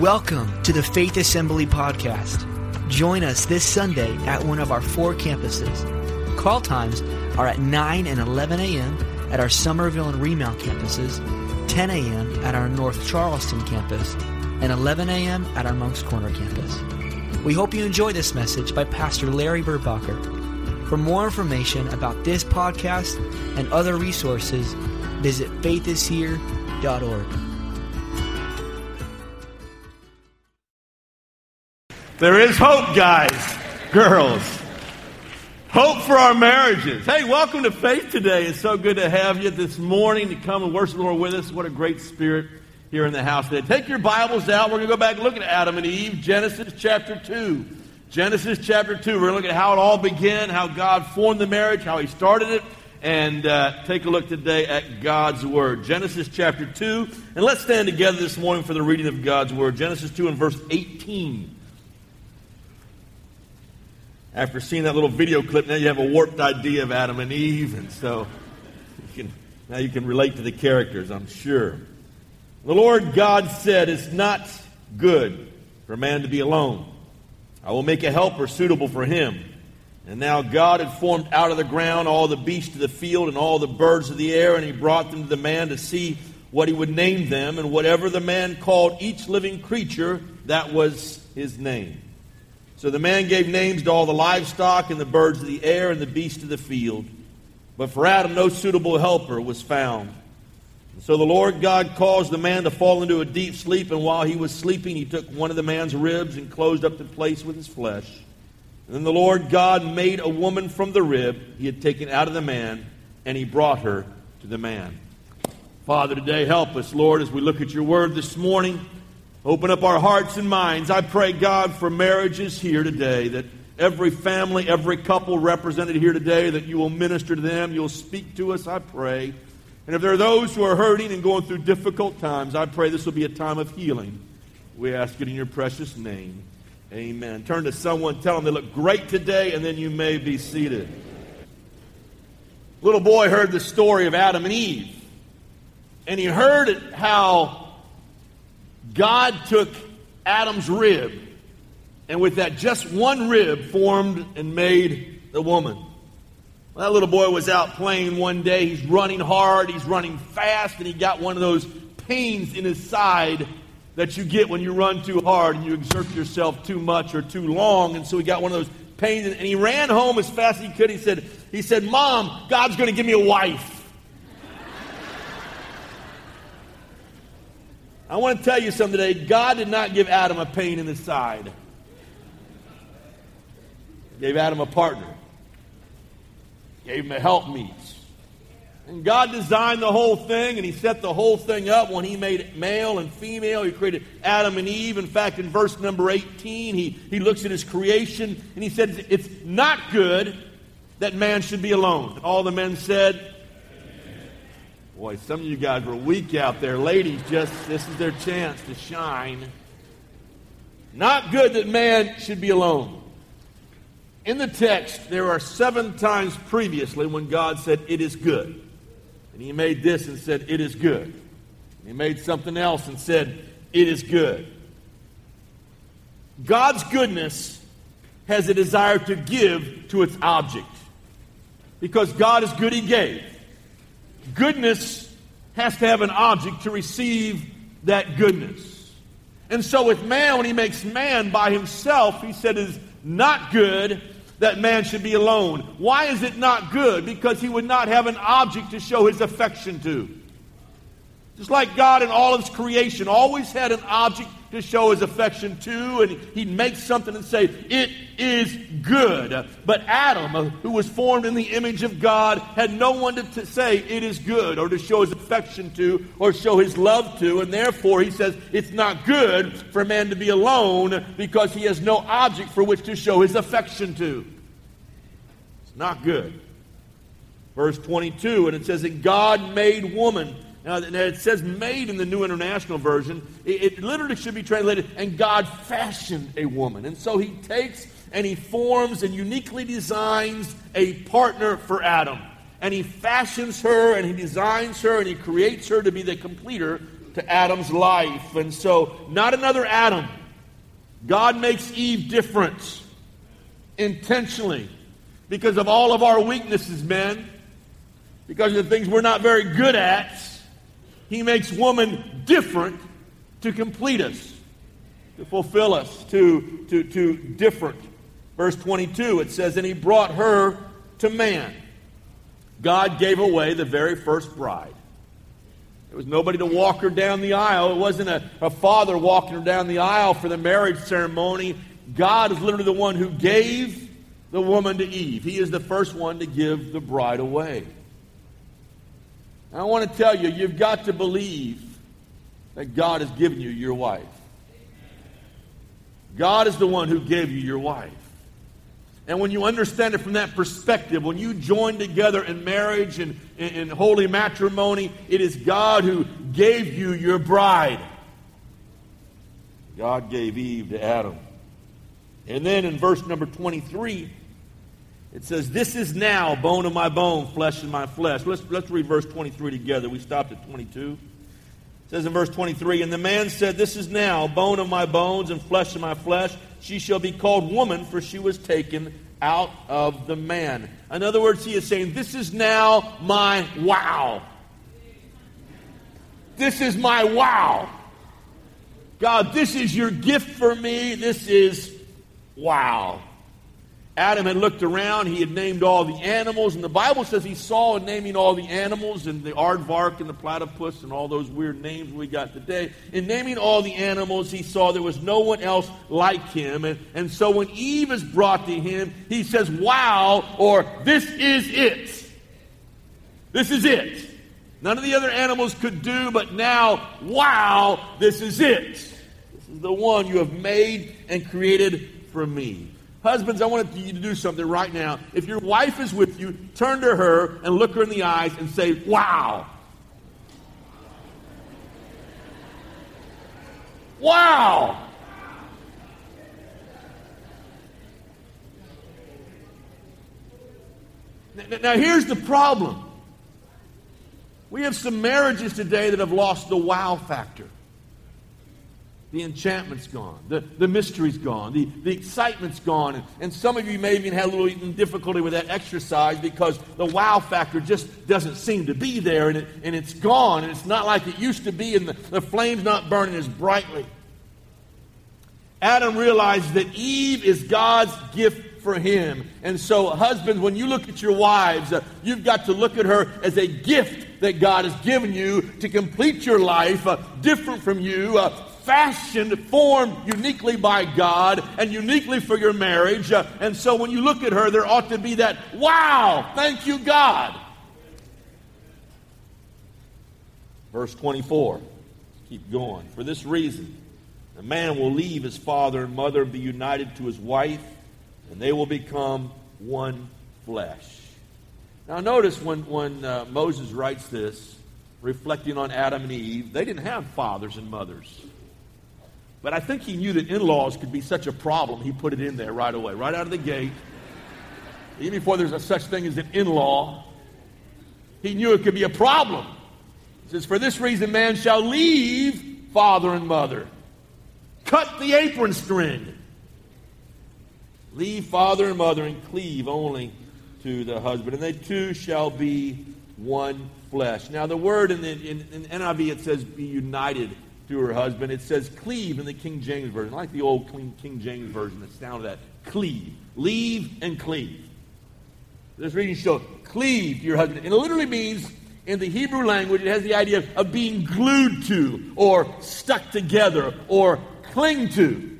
Welcome to the Faith Assembly Podcast. Join us this Sunday at one of our four campuses. Call times are at 9 and 11 a.m. at our Summerville and Remount campuses, 10 a.m. at our North Charleston campus, and 11 a.m. at our Moncks Corner campus. We hope you enjoy this message by Pastor Larry Burbacher. For more information about this podcast and other resources, visit faithishere.org. There is hope, guys, girls. Hope for our marriages. Hey, welcome to Faith today. It's so good to have you this morning to come and worship the Lord with us. What a great spirit here in the house today. Take your Bibles out. We're going to go back and look at Adam and Eve, Genesis chapter 2. Genesis chapter 2. We're going to look at how it all began, how God formed the marriage, how He started it, and uh, take a look today at God's Word. Genesis chapter 2. And let's stand together this morning for the reading of God's Word. Genesis 2 and verse 18 after seeing that little video clip, now you have a warped idea of Adam and Eve, and so you can, now you can relate to the characters, I'm sure. The Lord God said, It's not good for man to be alone. I will make a helper suitable for him. And now God had formed out of the ground all the beasts of the field and all the birds of the air, and he brought them to the man to see what he would name them. And whatever the man called each living creature, that was his name. So the man gave names to all the livestock and the birds of the air and the beasts of the field. But for Adam, no suitable helper was found. And so the Lord God caused the man to fall into a deep sleep, and while he was sleeping, he took one of the man's ribs and closed up the place with his flesh. And then the Lord God made a woman from the rib he had taken out of the man, and he brought her to the man. Father, today help us, Lord, as we look at your word this morning. Open up our hearts and minds. I pray, God, for marriages here today, that every family, every couple represented here today, that you will minister to them. You'll speak to us, I pray. And if there are those who are hurting and going through difficult times, I pray this will be a time of healing. We ask it in your precious name. Amen. Turn to someone, tell them they look great today, and then you may be seated. Little boy heard the story of Adam and Eve, and he heard how God took Adam's rib, and with that just one rib formed and made the woman. Well, that little boy was out playing one day. He's running hard, he's running fast, and he got one of those pains in his side that you get when you run too hard and you exert yourself too much or too long. And so he got one of those pains, and he ran home as fast as he could. He said, he said, Mom, God's going to give me a wife. I want to tell you something today. God did not give Adam a pain in the side. He gave Adam a partner. He gave him a helpmeet. And God designed the whole thing, and He set the whole thing up when He made it male and female. He created Adam and Eve. In fact, in verse number 18, He, he looks at His creation, and He said, It's not good that man should be alone. All the men said, Boy, some of you guys were weak out there. Ladies, just this is their chance to shine. Not good that man should be alone. In the text, there are seven times previously when God said, It is good. And he made this and said, It is good. And he made something else and said, It is good. God's goodness has a desire to give to its object. Because God is good, he gave goodness has to have an object to receive that goodness. And so with man, when he makes man by himself, he said is not good that man should be alone. Why is it not good? Because he would not have an object to show his affection to. Just like God in all of his creation always had an object to show his affection to, and he'd make something and say, It is good. But Adam, uh, who was formed in the image of God, had no one to, say, It is good, or to show his affection to, or show his love to, and therefore he says, It's not good for man to be alone because he has no object for which to show his affection to. It's not good. Verse 22, and it says, And God made woman now, it says made in the New International Version. It, it, literally should be translated, and God fashioned a woman. And so he takes and he forms and uniquely designs a partner for Adam. And he fashions her and he designs her and he creates her to be the completer to Adam's life. And so, not another Adam. God makes Eve different intentionally because of all of our weaknesses, men, because of the things we're not very good at. He makes woman different to complete us, to fulfill us, to, to, to different. Verse 22, it says, And he brought her to man. God gave away the very first bride. There was nobody to walk her down the aisle. It wasn't a, a father walking her down the aisle for the marriage ceremony. God is literally the one who gave the woman to Eve. He is the first one to give the bride away. I want to tell you, you've got to believe that God has given you your wife. God is the one who gave you your wife. And when you understand it from that perspective, when you join together in marriage and in, holy matrimony, it is God who gave you your bride. God gave Eve to Adam. And then in verse number 23, it says, This is now bone of my bone, flesh of my flesh. Let's, let's read verse 23 together. We stopped at 22. It says in verse 23, And the man said, This is now bone of my bones and flesh of my flesh. She shall be called woman, for she was taken out of the man. In other words, he is saying, This is now my wow. This is my wow. God, this is your gift for me. This is wow. Adam had looked around, he had named all the animals, and the Bible says he saw in naming all the animals and the aardvark and the platypus and all those weird names we got today. In naming all the animals, he saw there was no one else like him. And, and so when Eve is brought to him, he says, Wow, or this is it. This is it. None of the other animals could do, but now, wow, this is it. This is the one you have made and created for me. Husbands, I want you to do something right now. If your wife is with you, turn to her and look her in the eyes and say, Wow. Wow. Now, here's the problem. We have some marriages today that have lost the wow factor. The enchantment's gone. The, the mystery's gone. The, the excitement's gone. And, and some of you may even have a little even difficulty with that exercise because the wow factor just doesn't seem to be there and, it, and it's gone and it's not like it used to be and the, the flame's not burning as brightly. Adam realized that Eve is God's gift for him. And so, husbands, when you look at your wives, uh, you've got to look at her as a gift that God has given you to complete your life, uh, different from you, uh, fashioned, formed uniquely by God and uniquely for your marriage. Uh, and so when you look at her, there ought to be that, wow, thank you, God. Verse 24. Keep going. For this reason, a man will leave his father and mother and be united to his wife, and they will become one flesh. Now, notice when, when uh, Moses writes this, reflecting on Adam and Eve, they didn't have fathers and mothers. But I think he knew that in laws could be such a problem, he put it in there right away, right out of the gate. Even before there's a such thing as an in law, he knew it could be a problem. He says, For this reason, man shall leave father and mother, cut the apron string, leave father and mother, and cleave only to the husband, and they two shall be one flesh. Now, the word in the in, in NIV it says be united to her husband. It says cleave in the King James Version. I like the old King James Version, the sound of that. Cleave. Leave and cleave. This reading shows cleave to your husband. And it literally means, in the Hebrew language, it has the idea of, of being glued to, or stuck together, or cling to.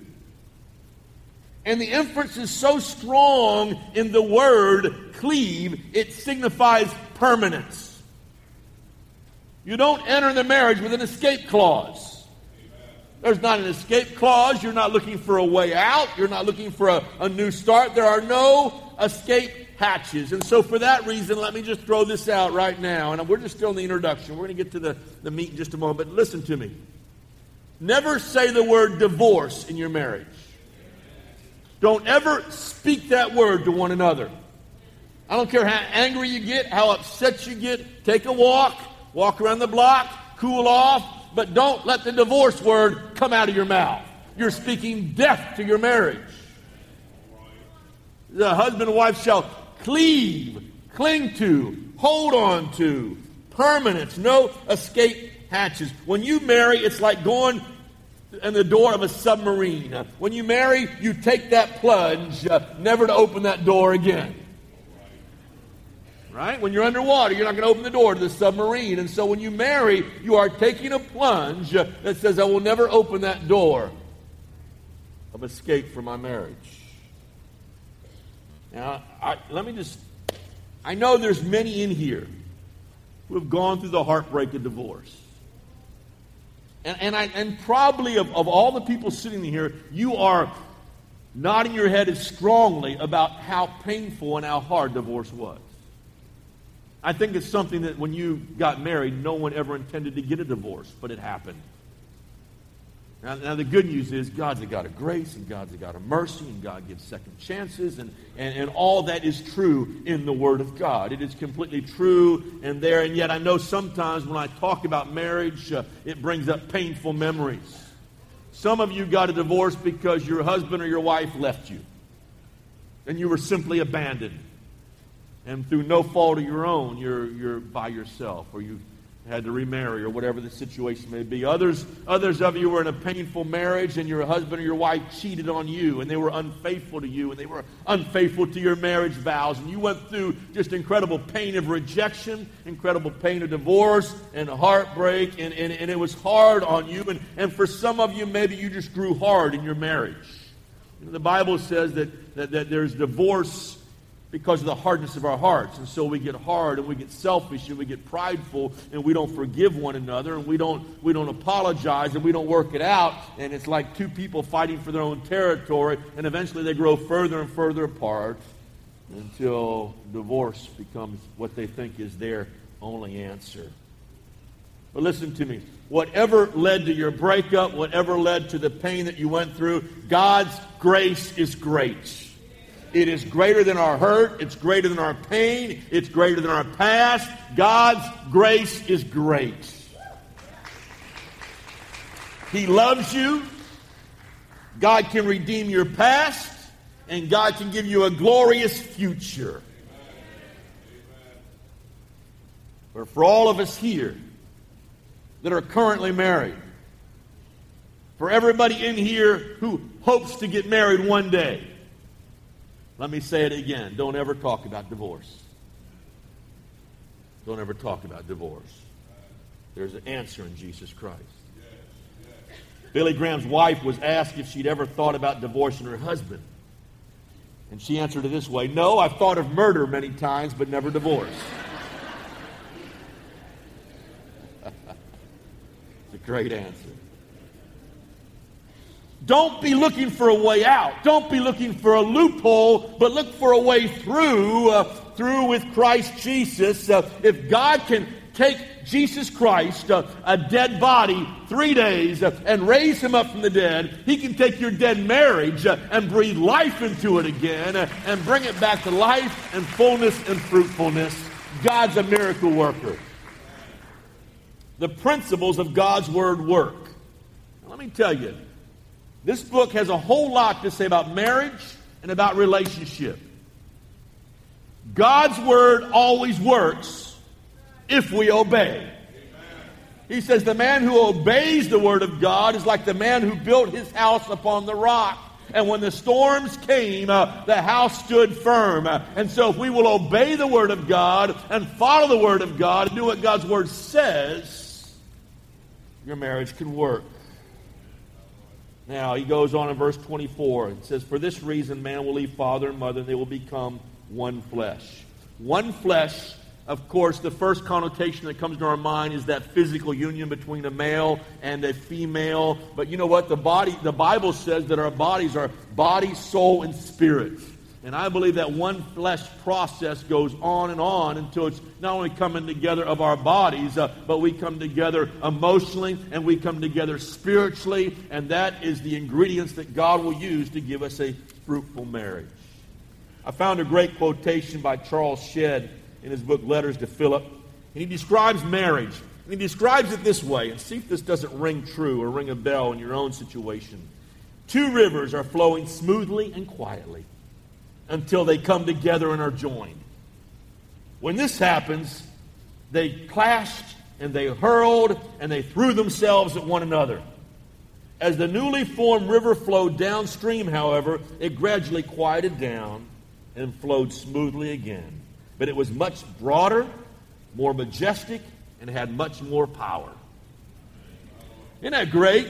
And the inference is so strong in the word cleave, it signifies permanence. You don't enter the marriage with an escape clause. There's not an escape clause. You're not looking for a way out. You're not looking for a, a new start. There are no escape hatches. And so, for that reason, let me just throw this out right now. And we're just still in the introduction. We're going to get to the, the meat in just a moment. But listen to me. Never say the word divorce in your marriage. Don't ever speak that word to one another. I don't care how angry you get, how upset you get. Take a walk, walk around the block, cool off, but don't let the divorce word come out of your mouth. You're speaking death to your marriage. The husband and wife shall cleave, cling to, hold on to, permanence, no escape hatches. When you marry, it's like going in the door of a submarine. When you marry, you take that plunge, uh, never to open that door again. Right? When you're underwater, you're not going to open the door to the submarine. And so when you marry, you are taking a plunge that says, I will never open that door of escape from my marriage. Now, I, let me just, I know there's many in here who have gone through the heartbreak of divorce. And, and, I, and probably of, of all the people sitting here, you are nodding your head as strongly about how painful and how hard divorce was. I think it's something that when you got married, no one ever intended to get a divorce, but it happened. Now, now, the good news is God's a God of grace and God's a God of mercy and God gives second chances and, and, and all that is true in the Word of God. It is completely true and there. And yet I know sometimes when I talk about marriage, uh, it brings up painful memories. Some of you got a divorce because your husband or your wife left you and you were simply abandoned. And through no fault of your own, you're, you're by yourself or you had to remarry or whatever the situation may be. Others, others of you were in a painful marriage and your husband or your wife cheated on you and they were unfaithful to you and they were unfaithful to your marriage vows. And you went through just incredible pain of rejection, incredible pain of divorce and heartbreak, and, and, and it was hard on you. And, and for some of you, maybe you just grew hard in your marriage. You know, the Bible says that, that, that there's divorce because of the hardness of our hearts. And so we get hard and we get selfish and we get prideful and we don't forgive one another and we don't, we don't apologize and we don't work it out. And it's like two people fighting for their own territory and eventually they grow further and further apart until divorce becomes what they think is their only answer. But listen to me. Whatever led to your breakup, whatever led to the pain that you went through, God's grace is great. It is greater than our hurt. It's greater than our pain. It's greater than our past. God's grace is great. He loves you. God can redeem your past. And God can give you a glorious future. But for all of us here that are currently married, for everybody in here who hopes to get married one day, let me say it again. Don't ever talk about divorce. Don't ever talk about divorce. There's an answer in Jesus Christ. Billy Graham's wife was asked if she'd ever thought about divorcing her husband. And she answered it this way No, I've thought of murder many times, but never divorce. it's a great answer. Don't be looking for a way out. Don't be looking for a loophole, but look for a way through, uh, through with Christ Jesus. Uh, if God can take Jesus Christ, uh, a dead body, three days, uh, and raise him up from the dead, he can take your dead marriage uh, and breathe life into it again uh, and bring it back to life and fullness and fruitfulness. God's a miracle worker. The principles of God's word work. Let me tell you, this book has a whole lot to say about marriage and about relationship. God's word always works if we obey. He says, The man who obeys the word of God is like the man who built his house upon the rock. And when the storms came, uh, the house stood firm. And so, if we will obey the word of God and follow the word of God and do what God's word says, your marriage can work. Now, he goes on in verse 24. It says, For this reason, man will leave father and mother, and they will become one flesh. One flesh, of course, the first connotation that comes to our mind is that physical union between a male and a female. But you know what? The body, the Bible says that our bodies are body, soul, and spirit. And I believe that one flesh process goes on and on until it's not only coming together of our bodies, uh, but we come together emotionally and we come together spiritually. And that is the ingredients that God will use to give us a fruitful marriage. I found a great quotation by Charles Shedd in his book Letters to Philip. And he describes marriage. And he describes it this way, and see if this doesn't ring true or ring a bell in your own situation. Two rivers are flowing smoothly and quietly until they come together and are joined. When this happens, they clashed and they hurled and they threw themselves at one another. As the newly formed river flowed downstream, however, it gradually quieted down and flowed smoothly again. But it was much broader, more majestic, and had much more power. Isn't that great?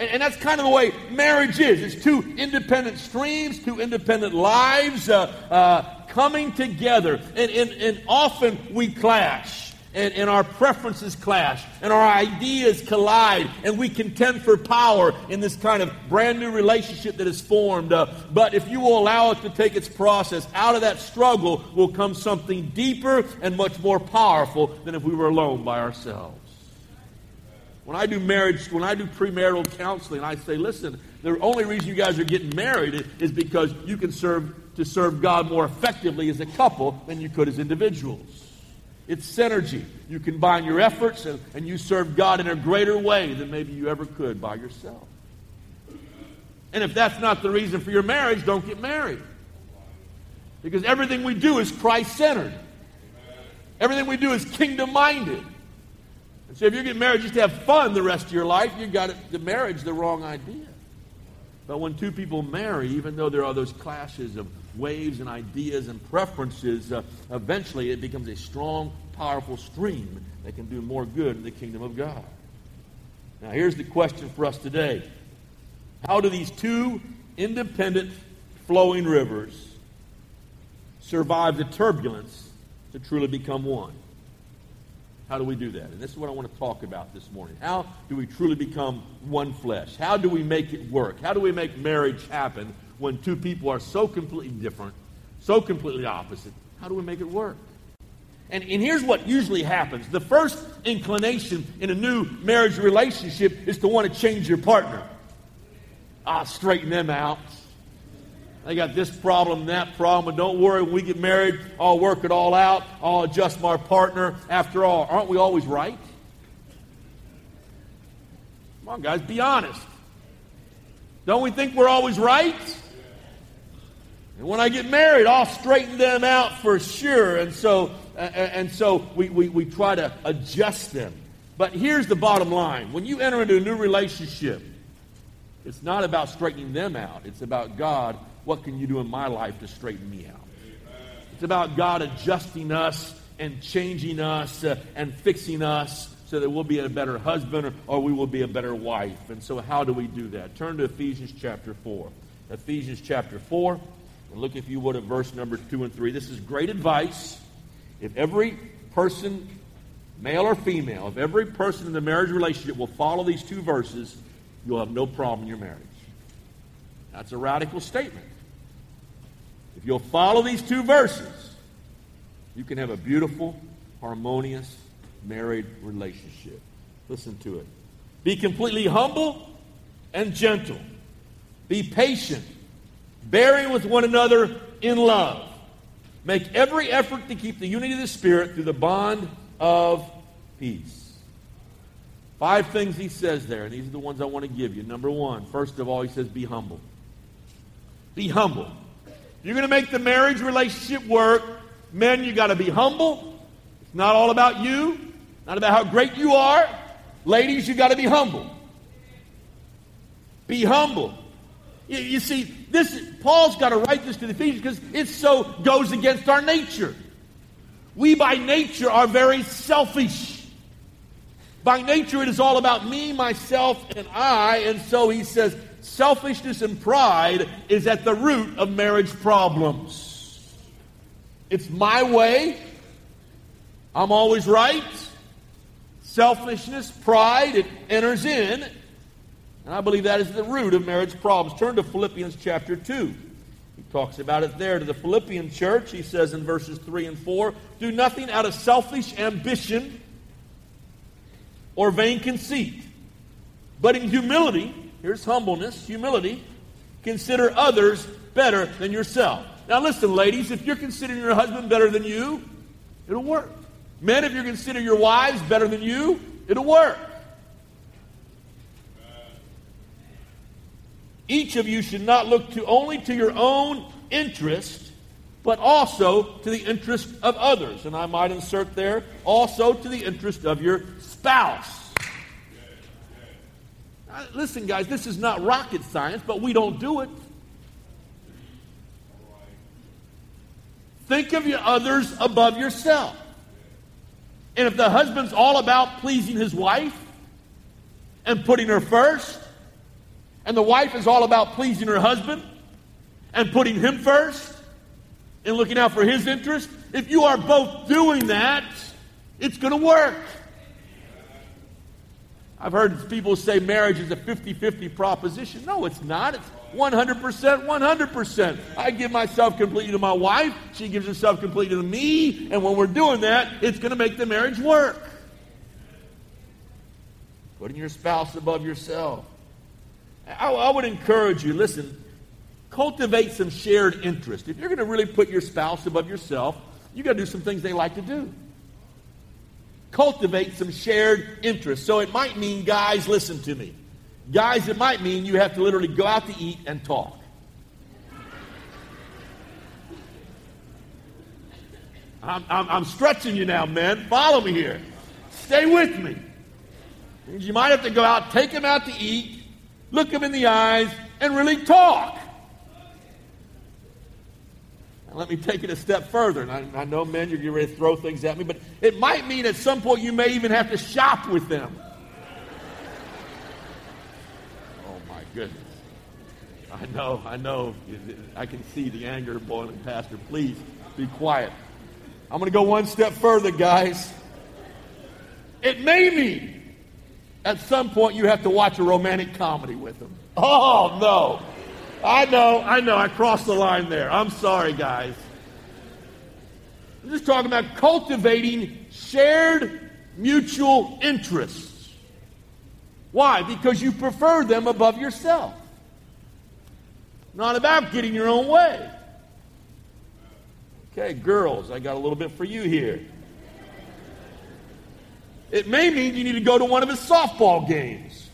And, and, that's kind of the way marriage is. It's two independent streams, two independent lives uh, uh, coming together. And, and, and often we clash and, and, our preferences clash and our ideas collide and we contend for power in this kind of brand new relationship that is formed. Uh, but if you will allow it to take its process, out of that struggle will come something deeper and much more powerful than if we were alone by ourselves. When I do marriage, when I do premarital counseling, I say, listen, the only reason you guys are getting married is because you can serve to serve God more effectively as a couple than you could as individuals. It's synergy. You combine your efforts and, and you serve God in a greater way than maybe you ever could by yourself. And if that's not the reason for your marriage, don't get married. Because everything we do is Christ centered, everything we do is kingdom minded. So if you get married just to have fun the rest of your life, you got the marriage the wrong idea. But when two people marry, even though there are those clashes of waves and ideas and preferences, uh, eventually it becomes a strong, powerful stream that can do more good in the kingdom of God. Now, here's the question for us today How do these two independent flowing rivers survive the turbulence to truly become one? How do we do that? And this is what I want to talk about this morning. How do we truly become one flesh? How do we make it work? How do we make marriage happen when two people are so completely different, so completely opposite? How do we make it work? And, and here's what usually happens the first inclination in a new marriage relationship is to want to change your partner. I'll straighten them out. They got this problem, that problem, but don't worry, when we get married, I'll work it all out. I'll adjust my partner. After all, aren't we always right? Come on, guys, be honest. Don't we think we're always right? And when I get married, I'll straighten them out for sure. And so, and so we, we, we try to adjust them. But here's the bottom line when you enter into a new relationship, it's not about straightening them out, it's about God, what can you do in my life to straighten me out? It's about God adjusting us and changing us uh, and fixing us so that we'll be a better husband or, we will be a better wife. And so, how do we do that? Turn to Ephesians chapter 4. Ephesians chapter 4. And look, if you would, at verse number 2 and 3. This is great advice. If every person, male or female, if every person in the marriage relationship will follow these two verses, you'll have no problem in your marriage. That's a radical statement. If you'll follow these two verses, you can have a beautiful, harmonious married relationship. Listen to it. Be completely humble and gentle. Be patient bearing with one another in love. Make every effort to keep the unity of the Spirit through the bond of peace. Five things he says there, and these are the ones I want to give you. Number one, first of all, he says, be humble. Be humble. You're going to make the marriage relationship work, men, you got to be humble. It's not all about you, not about how great you are. Ladies, you got to be humble. Be humble. You, you see, this Paul's got to write this to the Ephesians because it so goes against our nature. We by nature are very selfish. By nature, it is all about me, myself, and I. And so he says, selfishness and pride is at the root of marriage problems. It's my way. I'm always right. Selfishness, pride, it enters in and I believe that is the root of marriage problems. Turn to Philippians chapter 2. He talks about it there to the Philippian church. He says in verses 3 and 4 Do nothing out of selfish ambition or vain conceit, but in humility, here's humbleness, humility, consider others better than yourself. Now, listen, ladies, if you're considering your husband better than you, it'll work. Men, if you consider your wives better than you, it'll work. Each of you should not look to only to your own interest, but also to the interest of others. And I might insert there also to the interest of your spouse. Now, listen, guys, this is not rocket science, but we don't do it. Think of your others above yourself. And if the husband's all about pleasing his wife and putting her first, and the wife is all about pleasing her husband and putting him first and looking out for his interest, if you are both doing that, it's going to work. I've heard people say marriage is a 50 50 proposition. No, it's not. It's 100%, 100%. I give myself completely to my wife. She gives herself completely to me. And when we're doing that, it's going to make the marriage work. Putting your spouse above yourself. I, I would encourage you, listen, cultivate some shared interest. If you're going to really put your spouse above yourself, you got to do some things they like to do. Cultivate some shared interest. So it might mean, guys, listen to me. Guys, it might mean you have to literally go out to eat and talk. I'm, I'm, I'm stretching you now, men. Follow me here. Stay with me. You might have to go out, take them out to eat, look them in the eyes, and really talk. Now, let me take it a step further. And I, I know, men, you're getting ready to throw things at me, but it might mean at some point you may even have to shop with them. Oh, my goodness. I know, I know. I can see the anger boiling, Pastor. Please be quiet. I'm going to go one step further, guys. It may mean at some point you have to watch a romantic comedy with them. Oh, no. I know, I know, I crossed the line there. I'm sorry, guys. I'm just talking about cultivating shared mutual interests. Why? Because you prefer them above yourself. Not about getting your own way. Okay, girls, I got a little bit for you here. It may mean you need to go to one of his softball games.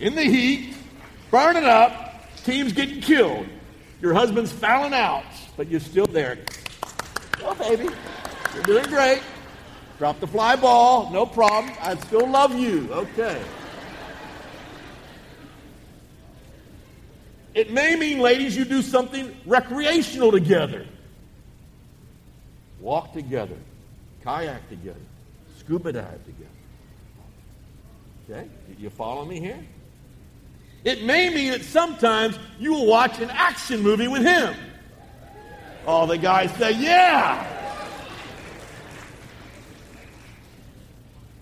In the heat, burn it up, team's getting killed. Your husband's fouling out, but you're still there. Oh, baby, you're doing great. Drop the fly ball, no problem. I still love you. Okay. It may mean, ladies, you do something recreational together. Walk together, kayak together, scuba dive together. Okay? You follow me here? It may mean that sometimes you will watch an action movie with him. All the guys say, yeah.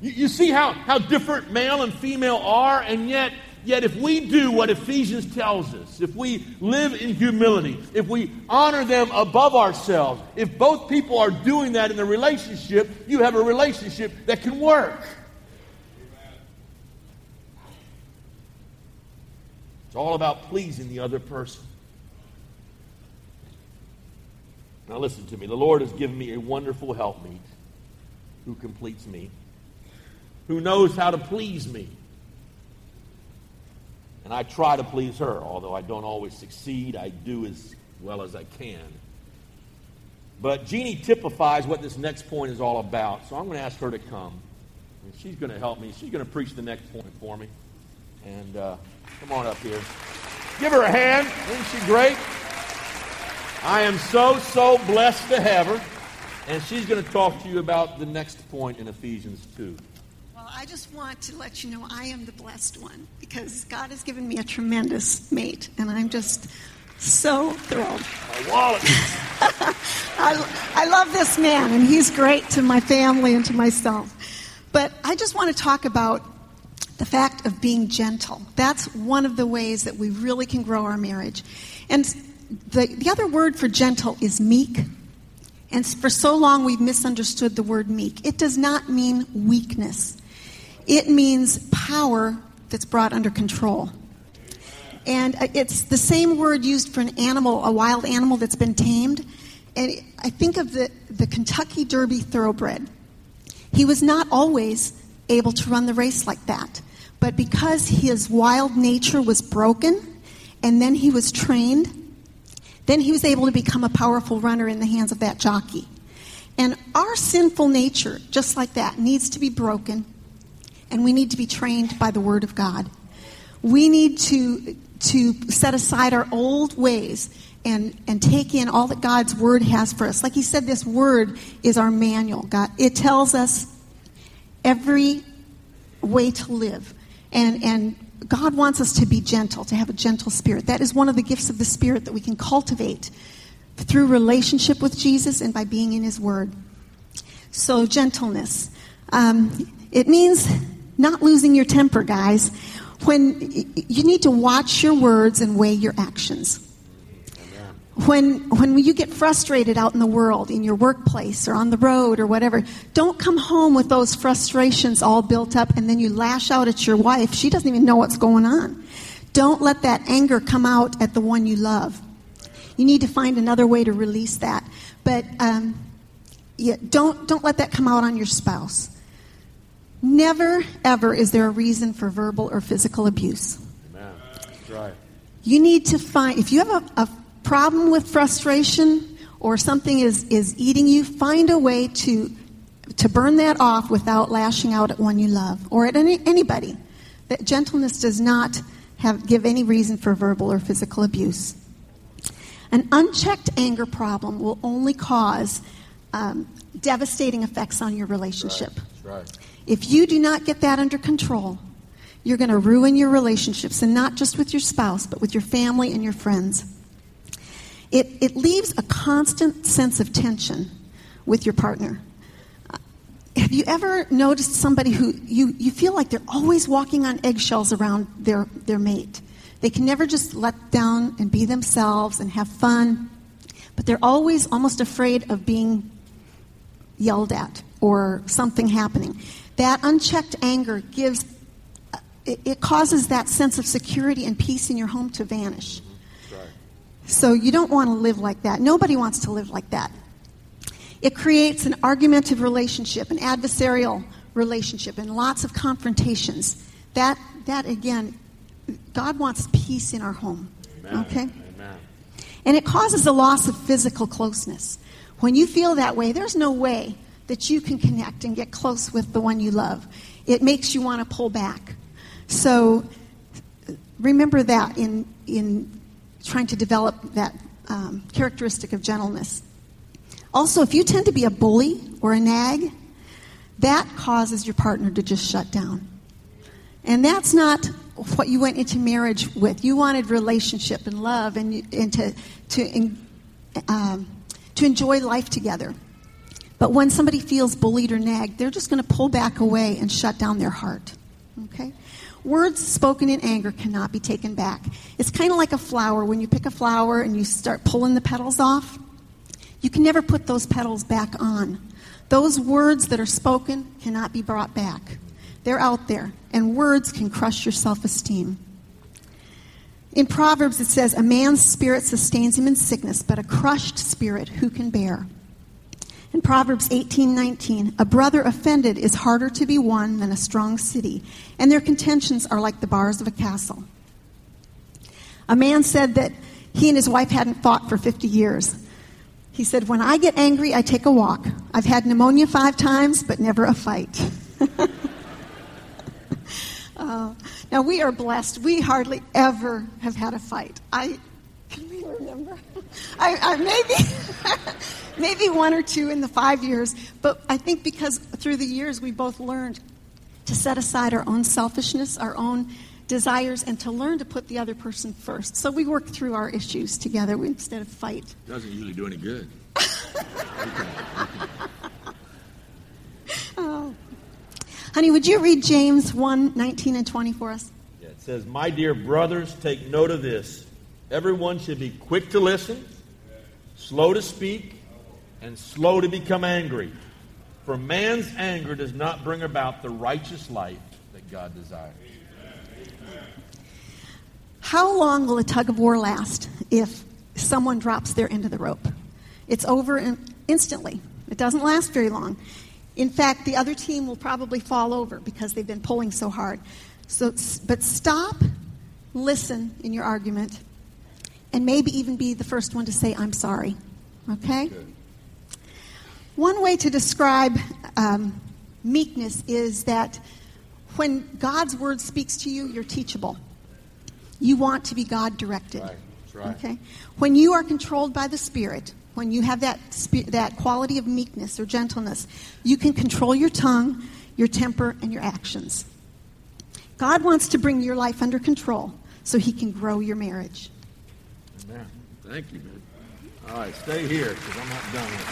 You, you see how, how different male and female are, and yet Yet, if we do what Ephesians tells us, if we live in humility, if we honor them above ourselves, if both people are doing that in the relationship, you have a relationship that can work. It's all about pleasing the other person. Now, listen to me. The Lord has given me a wonderful helpmeet who completes me, who knows how to please me. And I try to please her, although I don't always succeed. I do as well as I can. But Jeannie typifies what this next point is all about. So I'm going to ask her to come. And she's going to help me. She's going to preach the next point for me. And uh, come on up here. Give her a hand. Isn't she great? I am so, so blessed to have her. And she's going to talk to you about the next point in Ephesians 2. Well, I just want to let you know I am the blessed one because God has given me a tremendous mate, and I'm just so thrilled. My wallet. I, I love this man, and he's great to my family and to myself. But I just want to talk about the fact of being gentle. That's one of the ways that we really can grow our marriage. And the, the other word for gentle is meek. And for so long, we've misunderstood the word meek. It does not mean weakness. It means power that's brought under control. And uh, it's the same word used for an animal, a wild animal that's been tamed. and I think of the, the Kentucky Derby thoroughbred. He was not always able to run the race like that. But because his wild nature was broken, and then he was trained, then he was able to become a powerful runner in the hands of that jockey. And our sinful nature, just like that, needs to be broken, and we need to be trained by the Word of God. We need to, to set aside our old ways and, and take in all that God's Word has for us. Like he said, this Word is our manual. God, it tells us every way to live. And, and God wants us to be gentle, to have a gentle spirit. That is one of the gifts of the Spirit that we can cultivate through relationship with Jesus and by being in His Word. So, gentleness. Um, it means not losing your temper, guys. When you need to watch your words and weigh your actions. When, when you get frustrated out in the world, in your workplace or on the road or whatever, don't come home with those frustrations all built up and then you lash out at your wife. She doesn't even know what's going on. Don't let that anger come out at the one you love. You need to find another way to release that. But um, yeah, don't, don't let that come out on your spouse. Never, ever is there a reason for verbal or physical abuse. Amen. Right. You need to find, if you have a, a problem with frustration or something is, is eating you, find a way to, to burn that off without lashing out at one you love or at any, anybody. That gentleness does not have, give any reason for verbal or physical abuse. An unchecked anger problem will only cause um, devastating effects on your relationship. That's right. If you do not get that under control, you're going to ruin your relationships, and not just with your spouse, but with your family and your friends. It, it leaves a constant sense of tension with your partner. Uh, Have you ever noticed somebody who you, you feel like they're always walking on eggshells around their, their mate? They can never just let down and be themselves and have fun, but they're always almost afraid of being yelled at or something happening. That unchecked anger gives, uh, it, it causes that sense of security and peace in your home to vanish. So you don't want to live like that. Nobody wants to live like that. It creates an argumentative relationship, an adversarial relationship, and lots of confrontations. That, that again, God wants peace in our home. Amen. Okay? Amen. And it causes a loss of physical closeness. When you feel that way, there's no way that you can connect and get close with the one you love. It makes you want to pull back. So remember that in, in trying to develop that um, characteristic of gentleness. Also, if you tend to be a bully or a nag, that causes your partner to just shut down. And that's not what you went into marriage with. You wanted relationship and love and, and to, to, um, to enjoy life together. But when somebody feels bullied or nagged, they're just going to pull back away and shut down their heart. Okay? Words spoken in anger cannot be taken back. It's kind of like a flower. When you pick a flower and you start pulling the petals off, you can never put those petals back on. Those words that are spoken cannot be brought back. They're out there, and words can crush your self esteem. In Proverbs, it says, A man's spirit sustains him in sickness, but a crushed spirit who can bear? In Proverbs 18:19, a brother offended is harder to be won than a strong city, and their contentions are like the bars of a castle. A man said that he and his wife hadn't fought for 50 years. He said, When I get angry, I take a walk. I've had pneumonia five times, but never a fight. Uh, now, we are blessed. We hardly ever have had a fight. I can we remember? I, I maybe, maybe one or two in the five years, but I think because through the years we both learned to set aside our own selfishness, our own desires, and to learn to put the other person first. So we work through our issues together instead of fight. Doesn't usually do any good. Oh. Honey, would you read James 1 19 and 20 for us? Yeah, it says, My dear brothers, take note of this. Everyone should be quick to listen, slow to speak, and slow to become angry. For man's anger does not bring about the righteous life that God desires. How long will a tug of war last if someone drops their end of the rope? It's over in, instantly. It doesn't last very long. In fact, the other team will probably fall over because they've been pulling so hard. So, but stop, listen in your argument, and maybe even be the first one to say, I'm sorry. Okay? Good. One way to describe um, meekness is that when God's word speaks to you, you're teachable. You want to be God directed. Right. Right. Okay? When you are controlled by the Spirit, when you have that, that quality of meekness or gentleness, you can control your tongue, your temper, and your actions. God wants to bring your life under control so he can grow your marriage. Amen. Thank you, man. All right, stay here because I'm not done yet.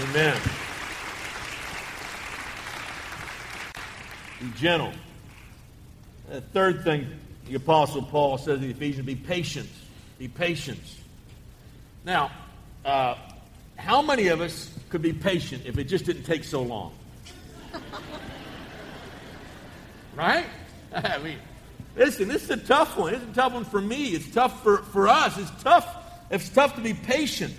Amen. Be gentle. The third thing the Apostle Paul says in Ephesians be patient. Be patient. Now, uh, how many of us could be patient if it just didn't take so long? right? I mean, listen, this is a tough one. It's a tough one for me. It's tough for, for us. It's tough. It's tough to be patient.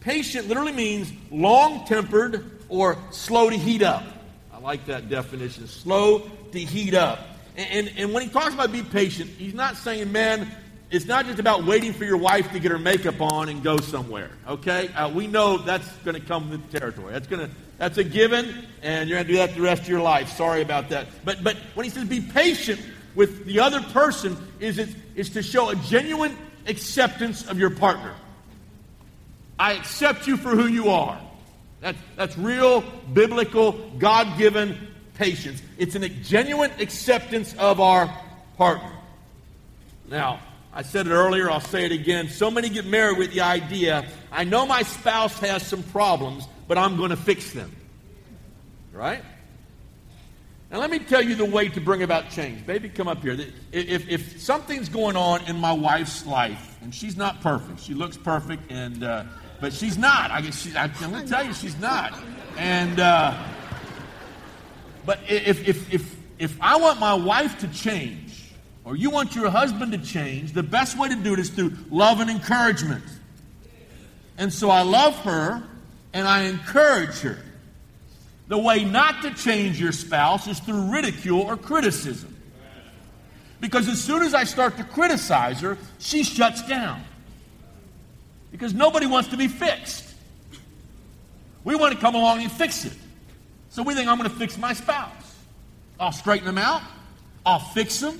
Patient literally means long tempered or slow to heat up. I like that definition. Slow to heat up. And, and, and when he talks about be patient, he's not saying, man, it's not just about waiting for your wife to get her makeup on and go somewhere. Okay, uh, we know that's going to come with territory. That's going to that's a given, and you're going to do that the rest of your life. Sorry about that. But but when he says be patient with the other person, is it is to show a genuine acceptance of your partner. I accept you for who you are. That's that's real biblical, God given patience. It's a genuine acceptance of our partner. Now, I said it earlier, I'll say it again. So many get married with the idea I know my spouse has some problems, but I'm going to fix them. Right? Now, let me tell you the way to bring about change. Baby, come up here. If, if something's going on in my wife's life, and she's not perfect, she looks perfect, and uh, but she's not. I guess she, I, am going to tell you, she's not. And uh, but if, if if if I want my wife to change, or you want your husband to change, the best way to do it is through love and encouragement. And so I love her and I encourage her. The way not to change your spouse is through ridicule or criticism. Because as soon as I start to criticize her, she shuts down. Because nobody wants to be fixed. We want to come along and fix it. So we think I'm going to fix my spouse. I'll straighten them out. I'll fix them.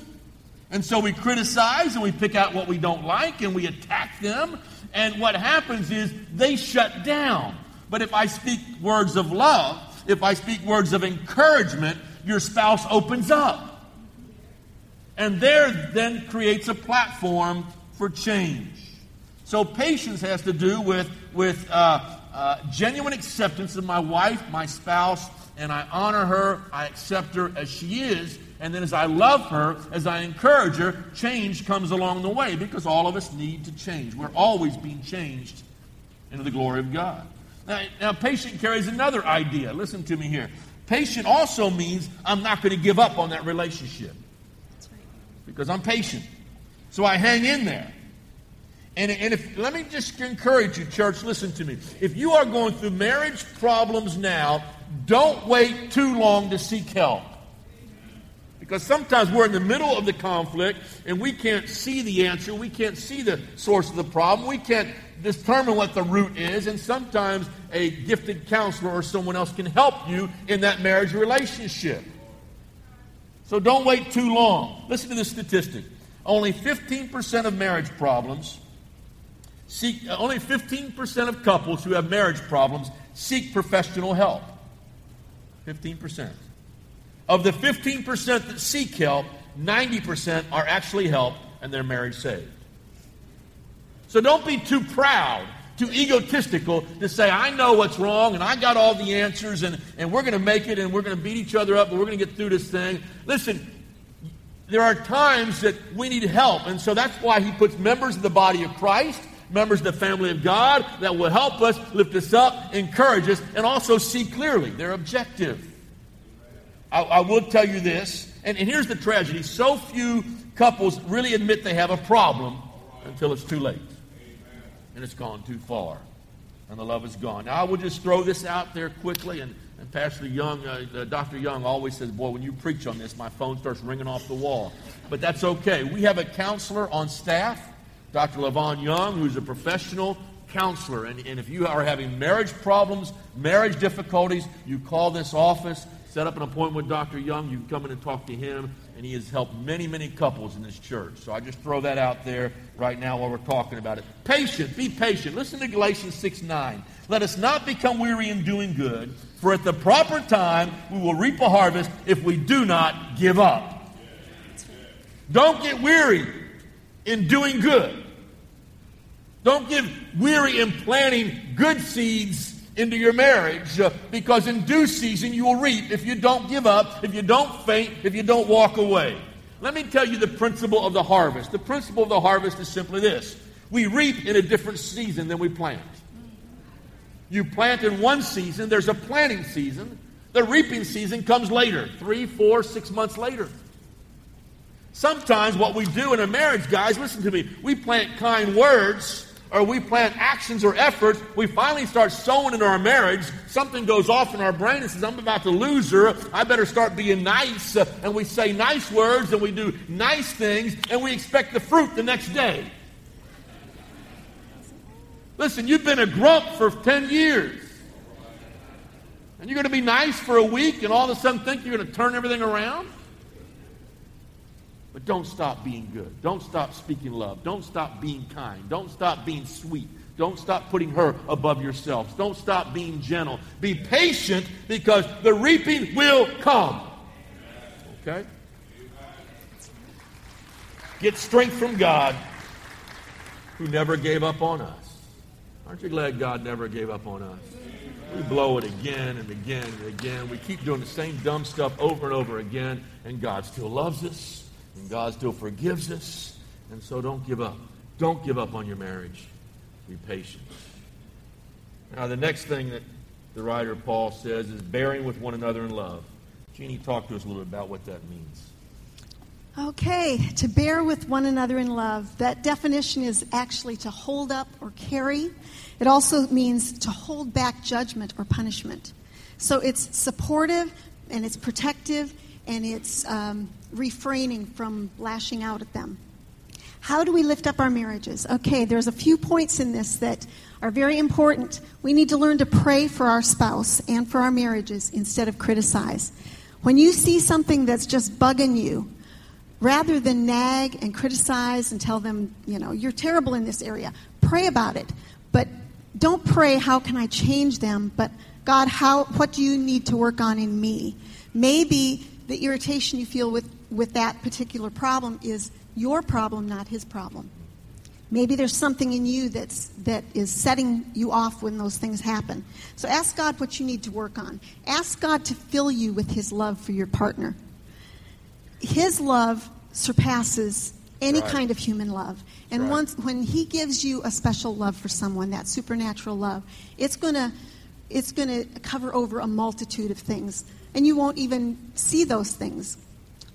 And so we criticize and we pick out what we don't like and we attack them. And what happens is they shut down. But if I speak words of love, if I speak words of encouragement, your spouse opens up. And there then creates a platform for change. So patience has to do with, with uh, uh, genuine acceptance of my wife, my spouse, and I honor her, I accept her as she is, and then as I love her, as I encourage her, change comes along the way because all of us need to change. We're always being changed into the glory of God. Now, now patient carries another idea. Listen to me here. Patient also means I'm not going to give up on that relationship. Because I'm patient. So I hang in there. And, and if let me just encourage you, church, listen to me. If you are going through marriage problems now, don't wait too long to seek help. Because sometimes we're in the middle of the conflict and we can't see the answer. We can't see the source of the problem. We can't determine what the root is. And sometimes a gifted counselor or someone else can help you in that marriage relationship. So don't wait too long. Listen to this statistic only 15% of marriage problems seek, uh, only 15% of couples who have marriage problems seek professional help. 15%. Of the 15% that seek help, 90% are actually helped and their marriage saved. So don't be too proud, too egotistical to say, I know what's wrong and I got all the answers and, and we're going to make it and we're going to beat each other up and we're going to get through this thing. Listen, there are times that we need help. And so that's why he puts members of the body of Christ, members of the family of God that will help us, lift us up, encourage us, and also see clearly. They're objective. I, I will tell you this, and, and here's the tragedy so few couples really admit they have a problem until it's too late and it's gone too far. and the love is gone. Now, I will just throw this out there quickly, and, and Pastor Young, uh, uh, Dr. Young always says, Boy, when you preach on this, my phone starts ringing off the wall. But that's okay. We have a counselor on staff, Dr. Levon Young, who's a professional counselor. And, and if you are having marriage problems, marriage difficulties, you call this office, set up an appointment with Dr. Young, you can come in and talk to him and he has helped many, many couples in this church. So I just throw that out there right now while we're talking about it. Patient, be patient. Listen to Galatians 6 9. Let us not become weary in doing good, for at the proper time we will reap a harvest if we do not give up. Don't get weary in doing good. Don't get weary in planting good seeds into your marriage uh, because in due season you will reap if you don't give up, if you don't faint, if you don't walk away. Let me tell you the principle of the harvest. The principle of the harvest is simply this we reap in a different season than we plant. You plant in one season, there's a planting season. The reaping season comes later, three, four, six months later. Sometimes what we do in a marriage, guys, listen to me, we plant kind words or we plant actions or efforts, we finally start sowing in our marriage. Something goes off in our brain and says, I'm about to lose her. I better start being nice. And we say nice words and we do nice things and we expect the fruit the next day. Listen, you've been a grump for 10 years. And you're going to be nice for a week and all of a sudden think you're going to turn everything around? But don't stop being good. Don't stop speaking love. Don't stop being kind. Don't stop being sweet. Don't stop putting her above yourselves. Don't stop being gentle. Be patient because the reaping will come. Okay? Get strength from God who never gave up on us. Aren't you glad God never gave up on us? We blow it again and again and again. We keep doing the same dumb stuff over and over again, and God still loves us. And God still forgives us. And so don't give up. Don't give up on your marriage. Be patient. Now, the next thing that the writer Paul says is bearing with one another in love. Jeannie, talk to us a little bit about what that means. Okay, to bear with one another in love. That definition is actually to hold up or carry. It also means to hold back judgment or punishment. So it's supportive and it's protective and it's um, refraining from lashing out at them. How do we lift up our marriages? Okay, there's a few points in this that are very important. We need to learn to pray for our spouse and for our marriages instead of criticize. When you see something that's just bugging you, rather than nag and criticize and tell them, you know, you're terrible in this area, pray about it. But don't pray, how can I change them? But God, how, what do you need to work on in me? Maybe the irritation you feel with, with that particular problem is your problem, not his problem. Maybe there's something in you that's, that is setting you off when those things happen. So ask God what you need to work on. Ask God to fill you with his love for your partner. His love surpasses any right. kind of human love. And right. once when he gives you a special love for someone, that supernatural love, it's going to it's going to cover over a multitude of things and you won't even see those things.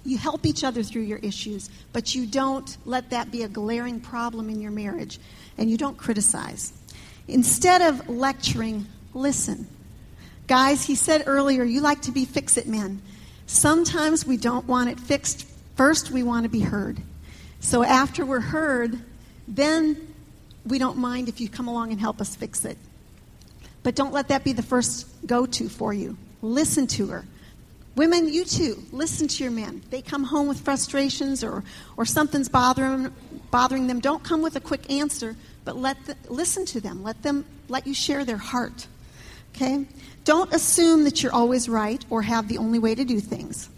You help each other through your issues, but you don't let that be a glaring problem in your marriage, and you don't criticize. Instead of lecturing, listen. Guys, he said earlier, you like to be fix it men. Sometimes we don't want it fixed. First, we want to be heard. So after we're heard, then we don't mind if you come along and help us fix it. But don't let that be the first go to for you. Listen to her. Women, you too, listen to your men. They come home with frustrations or, or something's bothering, bothering them. Don't come with a quick answer, but let the, listen to them. Let them let you share their heart. Okay? Don't assume that you're always right or have the only way to do things.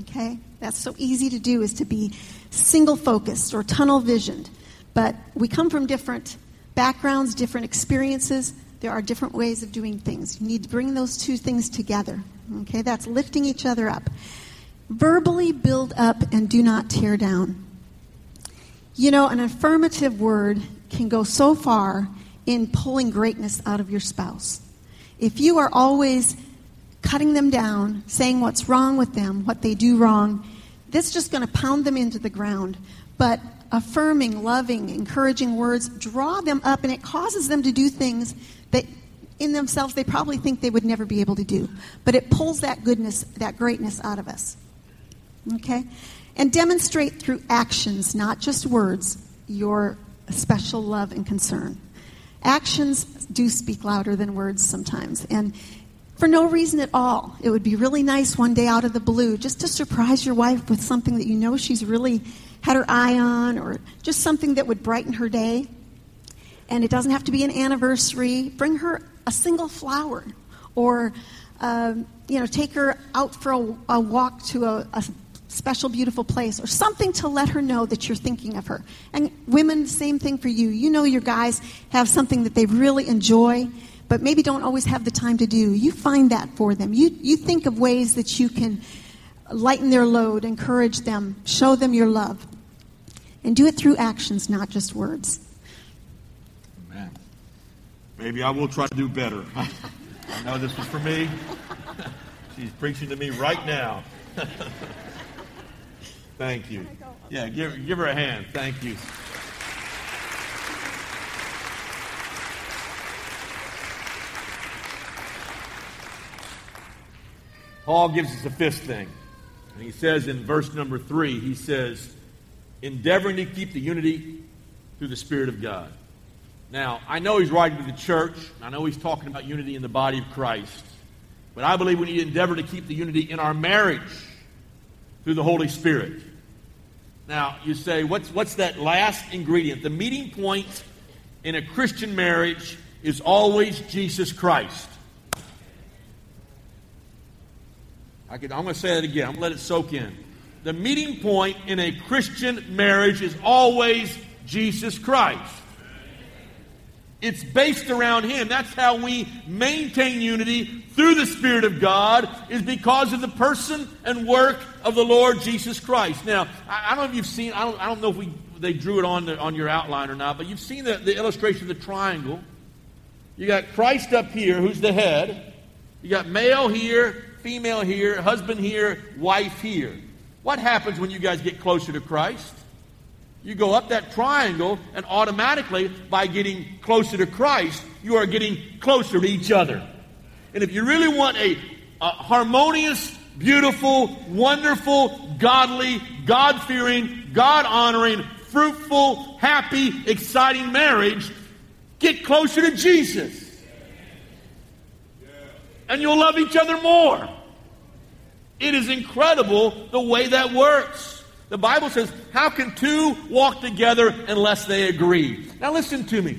Okay? That's so easy to do is to be single focused or tunnel visioned. But we come from different backgrounds, different experiences. There are different ways of doing things. You need to bring those two things together. Okay, that's lifting each other up. Verbally build up and do not tear down. You know, an affirmative word can go so far in pulling greatness out of your spouse. If you are always cutting them down, saying what's wrong with them, what they do wrong, that's just going to pound them into the ground. but affirming, loving, encouraging words draw them up and it causes them to do things that in themselves they probably think they would never be able to do. But it pulls that goodness, that greatness out of us. Okay? And demonstrate through actions, not just words, your special love and concern. Actions do speak louder than words sometimes. And for no reason at all. It would be really nice one day out of the blue just to surprise your wife with something that you know she's really had her eye on or just something that would brighten her day. And it doesn't have to be an anniversary. Bring her a single flower or, um, you know, take her out for a, a walk to a, a special, beautiful place or something to let her know that you're thinking of her. And women, same thing for you. You know your guys have something that they really enjoy but maybe don't always have the time to do. You find that for them. You, you think of ways that you can lighten their load, encourage them, show them your love. And do it through actions, not just words. Amen. Maybe I will try to do better. I know this was for me. She's preaching to me right now. Thank you. Yeah, give, give her a hand. Thank you. Paul gives us a fifth thing. And he says in verse number three, he says, endeavoring to keep the unity through the Spirit of God. Now, I know he's writing to the church. I know he's talking about unity in the body of Christ. But I believe we need to endeavor to keep the unity in our marriage through the Holy Spirit. Now, you say, what's, what's that last ingredient? The meeting point in a Christian marriage is always Jesus Christ. I am going to say it again. I'm going to let it soak in. The meeting point in a Christian marriage is always Jesus Christ. It's based around Him. That's how we maintain unity through the Spirit of God, is because of the person and work of the Lord Jesus Christ. Now, I, I don't know if you've seen, I don't, I don't know if we, they drew it on, the, on your outline or not, but you've seen the, the illustration of the triangle. You got Christ up here, who's the head. You got male here, female here, husband here, wife here. What happens when you guys get closer to Christ? You go up that triangle, and automatically, by getting closer to Christ, you are getting closer to each other. And if you really want a, a harmonious, beautiful, wonderful, godly, God fearing, God honoring, fruitful, happy, exciting marriage, get closer to Jesus and you'll love each other more. It is incredible the way that works. The Bible says, How can two walk together unless they agree? Now, listen to me.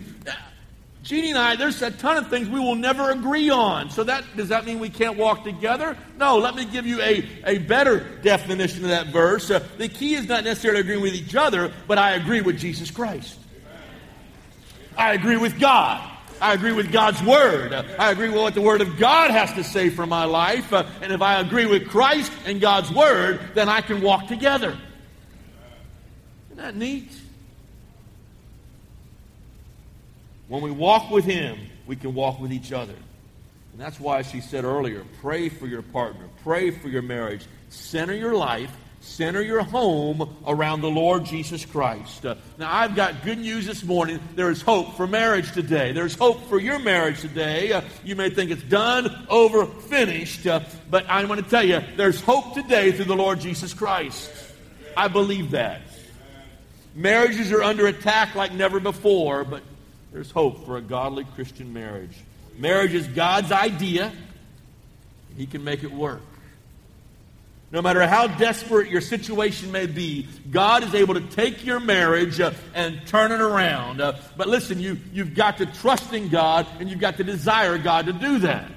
Jeannie and I, there's a ton of things we will never agree on. So that does that mean we can't walk together? No, let me give you a, a better definition of that verse. Uh, the key is not necessarily agreeing with each other, but I agree with Jesus Christ. I agree with God. I agree with God's Word. I agree with what the Word of God has to say for my life. Uh, and if I agree with Christ and God's Word, then I can walk together. Isn't that neat? When we walk with Him, we can walk with each other. And that's why she said earlier pray for your partner, pray for your marriage, center your life Center your home around the Lord Jesus Christ. Uh, now, I've got good news this morning. There is hope for marriage today. There's hope for your marriage today. Uh, you may think it's done, over, finished, uh, but I want to tell you, there's hope today through the Lord Jesus Christ. I believe that. Marriages are under attack like never before, but there's hope for a godly Christian marriage. Marriage is God's idea, He can make it work. No matter how desperate your situation may be, God is able to take your marriage uh, and turn it around. Uh, but listen, you, you've got to trust in God and you've got to desire God to do that.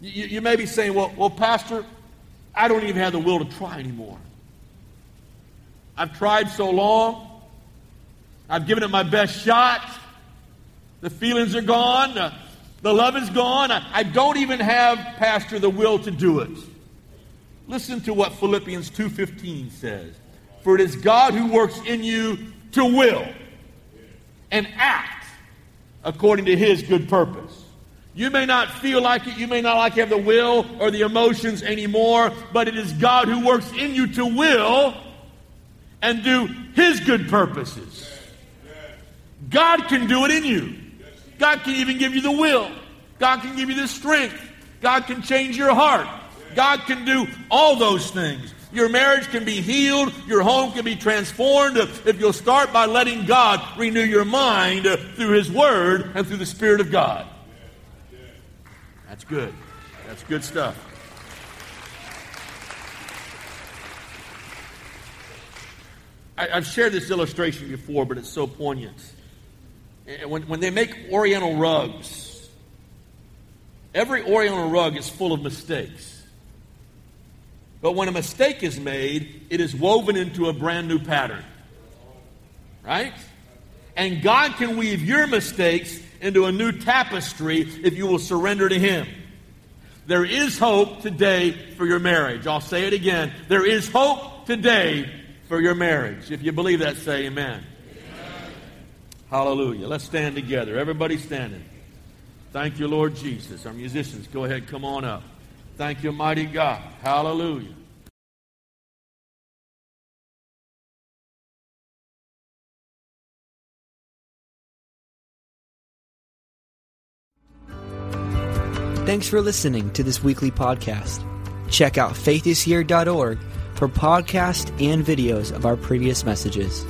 You, you may be saying, well, well, Pastor, I don't even have the will to try anymore. I've tried so long. I've given it my best shot. The feelings are gone. The love is gone. I, I don't even have, Pastor, the will to do it. Listen to what Philippians 2:15 says. For it is God who works in you to will and act according to his good purpose. You may not feel like it, you may not like have the will or the emotions anymore, but it is God who works in you to will and do His good purposes. God can do it in you. God can even give you the will. God can give you the strength. God can change your heart. God can do all those things. Your marriage can be healed. Your home can be transformed if you'll start by letting God renew your mind through His Word and through the Spirit of God. That's good. That's good stuff. I, have shared this illustration before, but it's so poignant. When, when they make Oriental rugs, every Oriental rug is full of mistakes. But when a mistake is made, it is woven into a brand new pattern. Right? And God can weave your mistakes into a new tapestry if you will surrender to Him. There is hope today for your marriage. I'll say it again. There is hope today for your marriage. If you believe that, say amen. amen. Hallelujah. Let's stand together. Everybody standing. Thank you, Lord Jesus. Our musicians, go ahead, come on up. Thank you, mighty God. Hallelujah. Thanks for listening to this weekly podcast. Check out faithishere.org for podcasts and videos of our previous messages.